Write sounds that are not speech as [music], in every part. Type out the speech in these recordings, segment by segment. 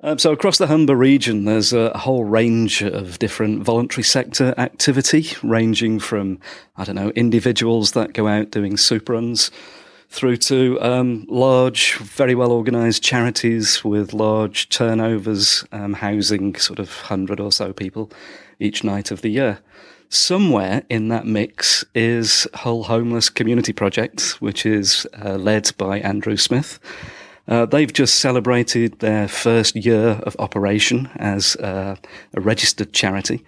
Um, so across the Humber region, there's a whole range of different voluntary sector activity, ranging from I don't know individuals that go out doing soup runs, through to um, large, very well organised charities with large turnovers, um, housing sort of hundred or so people each night of the year. Somewhere in that mix is Hull Homeless Community Project, which is uh, led by Andrew Smith. Uh, they've just celebrated their first year of operation as uh, a registered charity.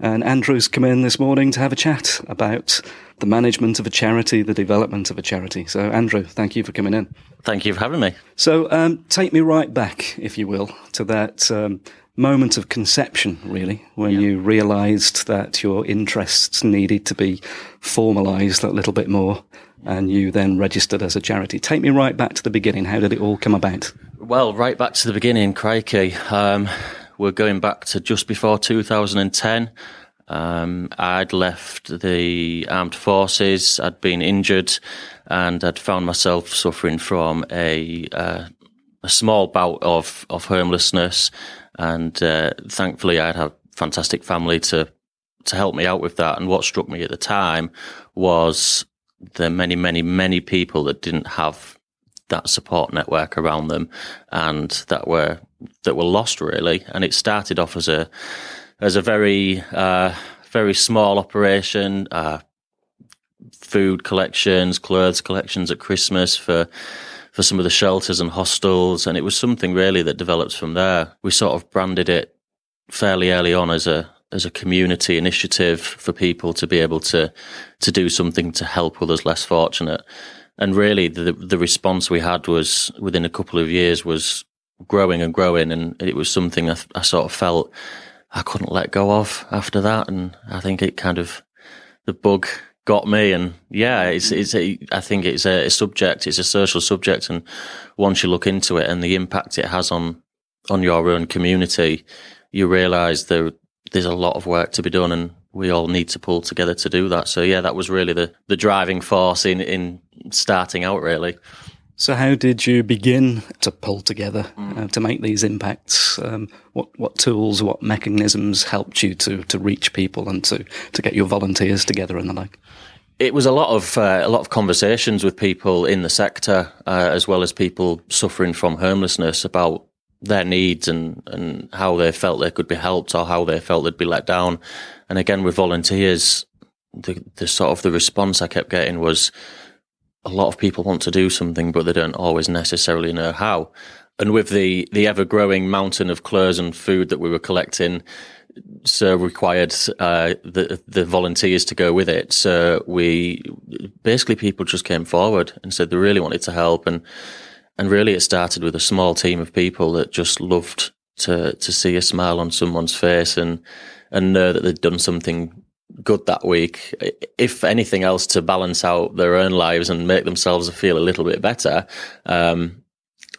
And Andrew's come in this morning to have a chat about the management of a charity, the development of a charity. So, Andrew, thank you for coming in. Thank you for having me. So, um, take me right back, if you will, to that um, moment of conception, really, when yeah. you realised that your interests needed to be formalised a little bit more and you then registered as a charity. Take me right back to the beginning. How did it all come about? Well, right back to the beginning, crikey. Um, we're going back to just before 2010. Um, I'd left the armed forces, I'd been injured, and I'd found myself suffering from a, uh, a small bout of, of homelessness. And uh, thankfully, I'd have fantastic family to to help me out with that. And what struck me at the time was the many, many, many people that didn't have that support network around them and that were that were lost really. And it started off as a as a very uh, very small operation, uh, food collections, clothes collections at Christmas for for some of the shelters and hostels, and it was something really that developed from there. We sort of branded it fairly early on as a as a community initiative for people to be able to to do something to help others less fortunate. And really, the the response we had was within a couple of years was growing and growing, and it was something I, I sort of felt I couldn't let go of after that. And I think it kind of the bug got me. And yeah, it's mm. it's a, I think it's a, a subject, it's a social subject, and once you look into it and the impact it has on on your own community, you realise there there's a lot of work to be done and we all need to pull together to do that. So yeah, that was really the, the driving force in, in starting out really. So how did you begin to pull together uh, to make these impacts? Um, what what tools, what mechanisms helped you to to reach people and to to get your volunteers together and the like? It was a lot of uh, a lot of conversations with people in the sector, uh, as well as people suffering from homelessness about their needs and, and how they felt they could be helped or how they felt they'd be let down. And again, with volunteers, the, the sort of the response I kept getting was a lot of people want to do something, but they don't always necessarily know how. And with the, the ever growing mountain of clothes and food that we were collecting, so required uh, the the volunteers to go with it. So we basically people just came forward and said they really wanted to help, and and really, it started with a small team of people that just loved to to see a smile on someone's face and and know that they'd done something good that week. If anything else, to balance out their own lives and make themselves feel a little bit better. Um,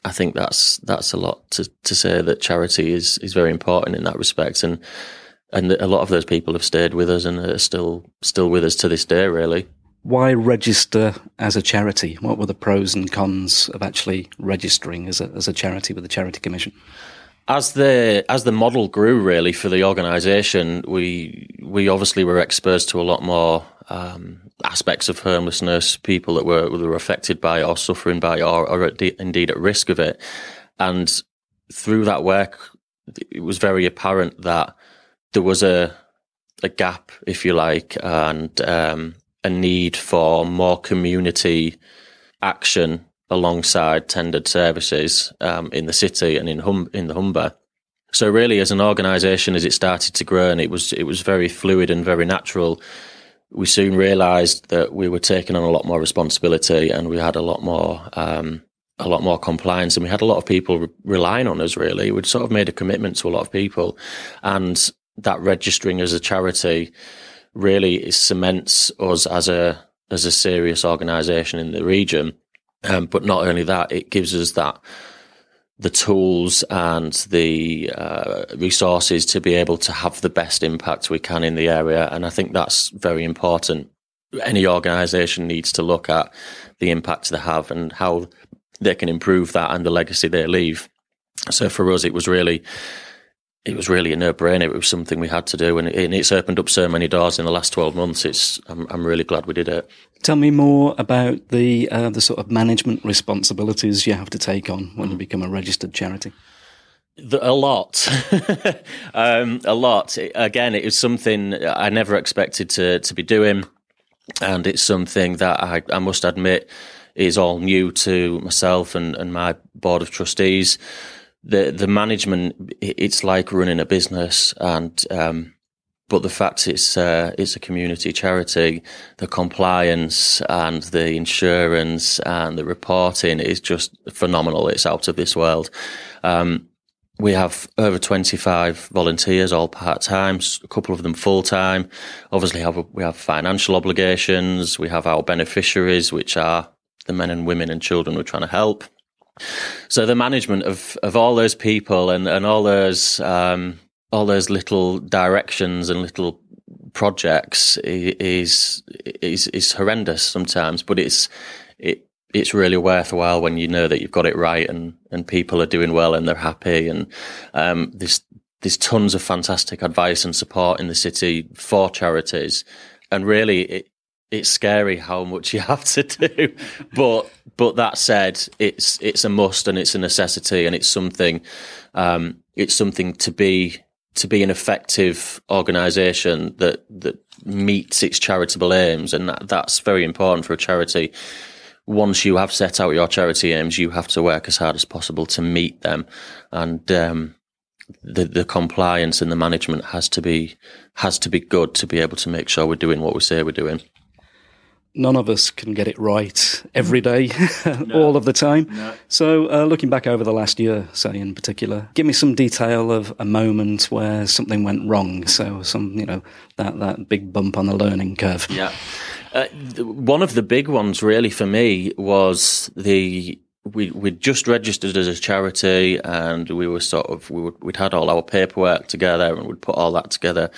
I think that's that's a lot to, to say that charity is is very important in that respect, and and a lot of those people have stayed with us and are still still with us to this day. Really why register as a charity? What were the pros and cons of actually registering as a, as a charity with the Charity Commission? As the as the model grew, really for the organisation, we we obviously were exposed to a lot more um, aspects of homelessness, people that were were affected by or suffering by or, or indeed at risk of it, and through that work, it was very apparent that there was a a gap, if you like, and um, a need for more community action alongside tendered services um, in the city and in hum- in the Humber. So really, as an organisation, as it started to grow and it was it was very fluid and very natural, we soon realised that we were taking on a lot more responsibility and we had a lot more um, a lot more compliance and we had a lot of people re- relying on us. Really, we'd sort of made a commitment to a lot of people, and that registering as a charity really cements us as a as a serious organisation in the region. Um, but not only that, it gives us that the tools and the uh, resources to be able to have the best impact we can in the area. And I think that's very important. Any organisation needs to look at the impact they have and how they can improve that and the legacy they leave. So for us, it was really it was really a no brainer. It was something we had to do, and, it's opened up so many doors in the last twelve months. It's I'm, I'm really glad we did it. Tell me more about the uh, the sort of management responsibilities you have to take on when you become a registered charity. The, a lot, [laughs] um, a lot. Again, it was something I never expected to to be doing, and it's something that I, I must admit is all new to myself and, and my board of trustees the the management it's like running a business and um, but the fact it's uh, it's a community charity the compliance and the insurance and the reporting is just phenomenal. It's out of this world. Um, we have over 25 volunteers all part-time a couple of them full-time. Obviously have we have financial obligations. We have our beneficiaries which are the men and women and children we're trying to help so the management of, of all those people and, and all those um, all those little directions and little projects is is is horrendous sometimes, but it's it it's really worthwhile when you know that you've got it right and and people are doing well and they're happy. And um, there's there's tons of fantastic advice and support in the city for charities. And really it, it's scary how much you have to do. [laughs] but but that said, it's it's a must and it's a necessity and it's something um, it's something to be to be an effective organisation that that meets its charitable aims, and that, that's very important for a charity. Once you have set out your charity aims, you have to work as hard as possible to meet them, and um, the the compliance and the management has to be has to be good to be able to make sure we're doing what we say we're doing none of us can get it right every day, [laughs] no. all of the time. No. So, uh, looking back over the last year, say in particular, give me some detail of a moment where something went wrong. So, some, you know, that, that big bump on the learning curve. Yeah. Uh, one of the big ones, really, for me was the we we'd just registered as a charity and we were sort of we would, we'd had all our paperwork together and we'd put all that together.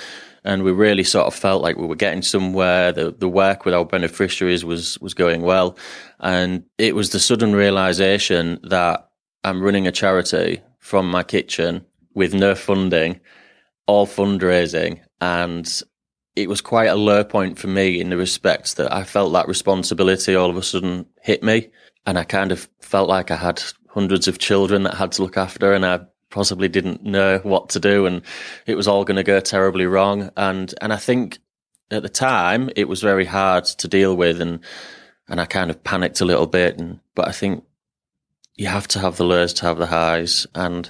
And we really sort of felt like we were getting somewhere. The the work with our beneficiaries was was going well, and it was the sudden realization that I'm running a charity from my kitchen with no funding, all fundraising, and it was quite a low point for me in the respect that I felt that responsibility all of a sudden hit me, and I kind of felt like I had hundreds of children that I had to look after, and I possibly didn't know what to do, and it was all going to go terribly wrong. And and I think at the time it was very hard to deal with, and and I kind of panicked a little bit. And but I think you have to have the lows to have the highs, and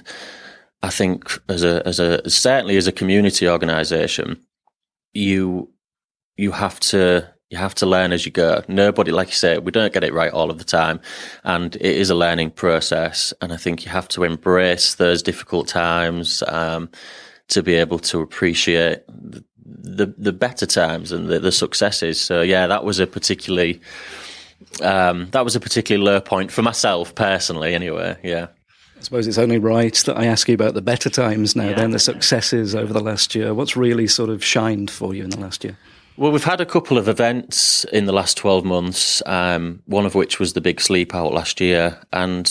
I think as a as a certainly as a community organisation, you you have to you have to learn as you go. Nobody, like you say, we don't get it right all of the time. And it is a learning process. And I think you have to embrace those difficult times um, to be able to appreciate the, the, the better times and the, the, successes. So, yeah, that was a particularly. Um, that was a particularly low point for myself personally, anyway. Yeah. I suppose it's only right that I ask you about the better times now, yeah. then the successes over the last year. What's really sort of shined for you in the last year? Well, we've had a couple of events in the last 12 months, um, one of which was the big sleep out last year. And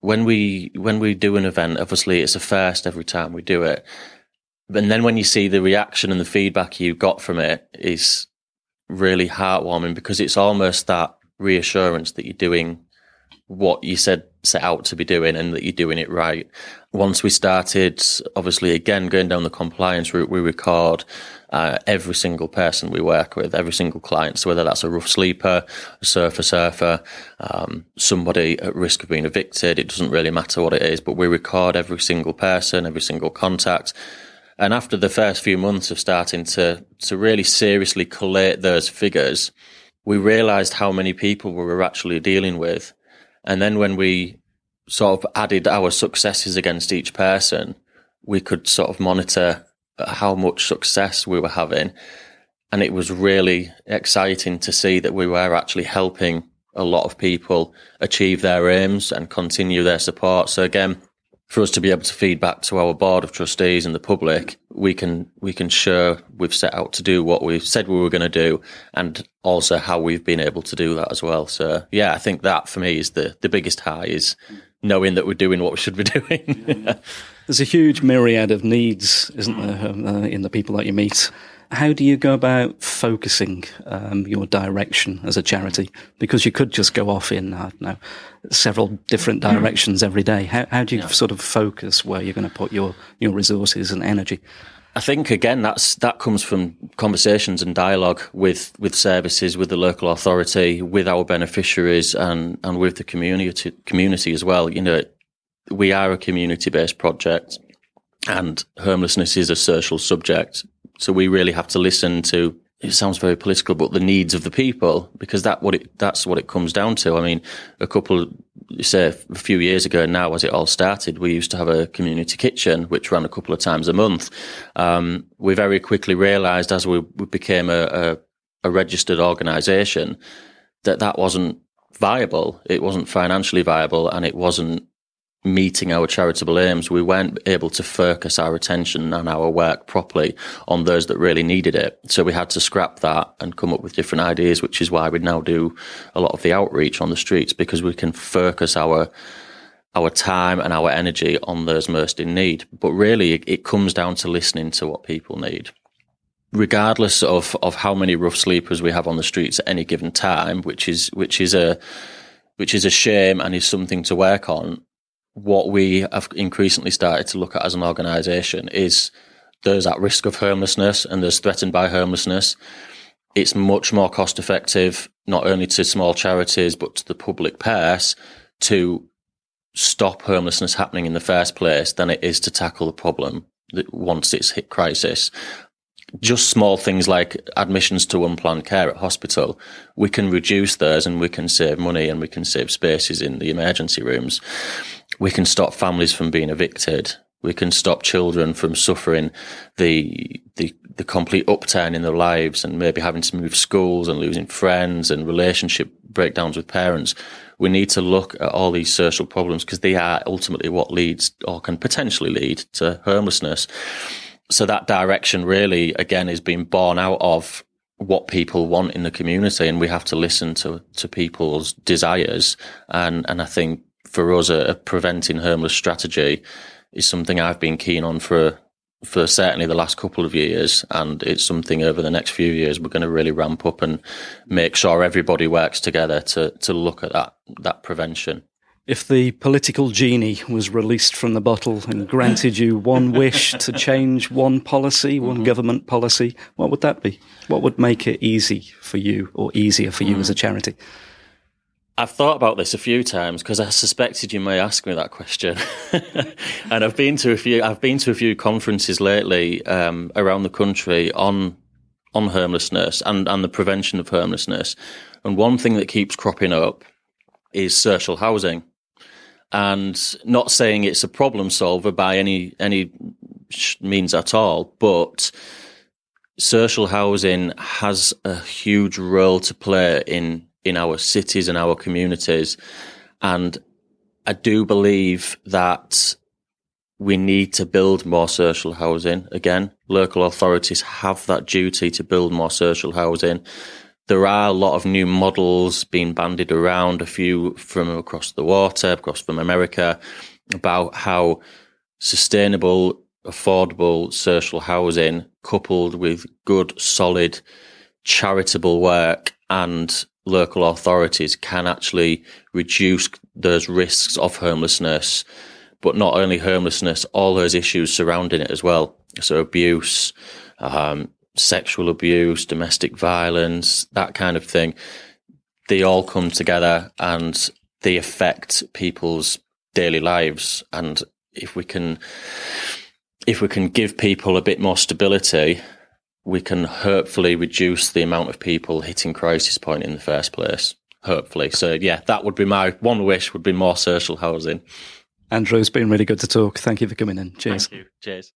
when we, when we do an event, obviously it's a first every time we do it. And then when you see the reaction and the feedback you got from it is really heartwarming because it's almost that reassurance that you're doing what you said set out to be doing and that you're doing it right. Once we started, obviously, again, going down the compliance route, we record uh, every single person we work with, every single client. So whether that's a rough sleeper, a sofa surfer, um, somebody at risk of being evicted, it doesn't really matter what it is, but we record every single person, every single contact. And after the first few months of starting to, to really seriously collate those figures, we realized how many people we were actually dealing with. And then when we sort of added our successes against each person, we could sort of monitor how much success we were having. And it was really exciting to see that we were actually helping a lot of people achieve their aims and continue their support. So again, for us to be able to feed back to our board of trustees and the public, we can we can show we've set out to do what we've said we were going to do, and also how we've been able to do that as well. So yeah, I think that for me is the the biggest high is knowing that we're doing what we should be [laughs] doing. There's a huge myriad of needs, isn't there, um, uh, in the people that you meet? How do you go about focusing um, your direction as a charity? Because you could just go off in, I don't know, several different directions every day. How, how do you yeah. sort of focus where you're going to put your, your resources and energy? I think again that's that comes from conversations and dialogue with with services, with the local authority, with our beneficiaries, and and with the community community as well. You know, we are a community based project, and homelessness is a social subject. So we really have to listen to. It sounds very political, but the needs of the people, because that what it that's what it comes down to. I mean, a couple, you say a few years ago now, as it all started, we used to have a community kitchen which ran a couple of times a month. Um, we very quickly realised as we, we became a, a, a registered organisation that that wasn't viable. It wasn't financially viable, and it wasn't meeting our charitable aims, we weren't able to focus our attention and our work properly on those that really needed it. So we had to scrap that and come up with different ideas, which is why we now do a lot of the outreach on the streets because we can focus our our time and our energy on those most in need. But really, it, comes down to listening to what people need. Regardless of, of how many rough sleepers we have on the streets at any given time, which is which is a which is a shame and is something to work on what we have increasingly started to look at as an organisation is those at risk of homelessness and those threatened by homelessness. It's much more cost effective, not only to small charities, but to the public purse to stop homelessness happening in the first place than it is to tackle the problem once it's hit crisis just small things like admissions to unplanned care at hospital, we can reduce those and we can save money and we can save spaces in the emergency rooms. We can stop families from being evicted. We can stop children from suffering the, the, the complete upturn in their lives and maybe having to move schools and losing friends and relationship breakdowns with parents. We need to look at all these social problems because they are ultimately what leads or can potentially lead to homelessness so that direction really, again, is being born out of what people want in the community, and we have to listen to to people's desires. And and I think for us, a, a preventing homeless strategy is something I've been keen on for for certainly the last couple of years, and it's something over the next few years we're going to really ramp up and make sure everybody works together to to look at that that prevention. If the political genie was released from the bottle and granted you one wish to [laughs] change one policy, one mm-hmm. government policy, what would that be? What would make it easy for you or easier for you mm. as a charity? I've thought about this a few times because I suspected you may ask me that question, [laughs] and I've been to a few. I've been to a few conferences lately um, around the country on on homelessness and and the prevention of homelessness. And one thing that keeps cropping up is social housing and not saying it's a problem solver by any any means at all, but social housing has a huge role to play in in our cities and our communities, and I do believe that we need to build more social housing. Again, local authorities have that duty to build more social housing there are a lot of new models being bandied around, a few from across the water, across from America, about how sustainable, affordable social housing coupled with good, solid, charitable work and local authorities can actually reduce those risks of homelessness, but not only homelessness, all those issues surrounding it as well. So abuse, um, sexual abuse, domestic violence, that kind of thing, they all come together and they affect people's daily lives. And if we can, if we can give people a bit more stability, we can hopefully reduce the amount of people hitting crisis point in the first place. Hopefully. So yeah, that would be my one wish would be more social housing. Andrew, it's been really good to talk. Thank you for coming in. Cheers. Thank you. Cheers.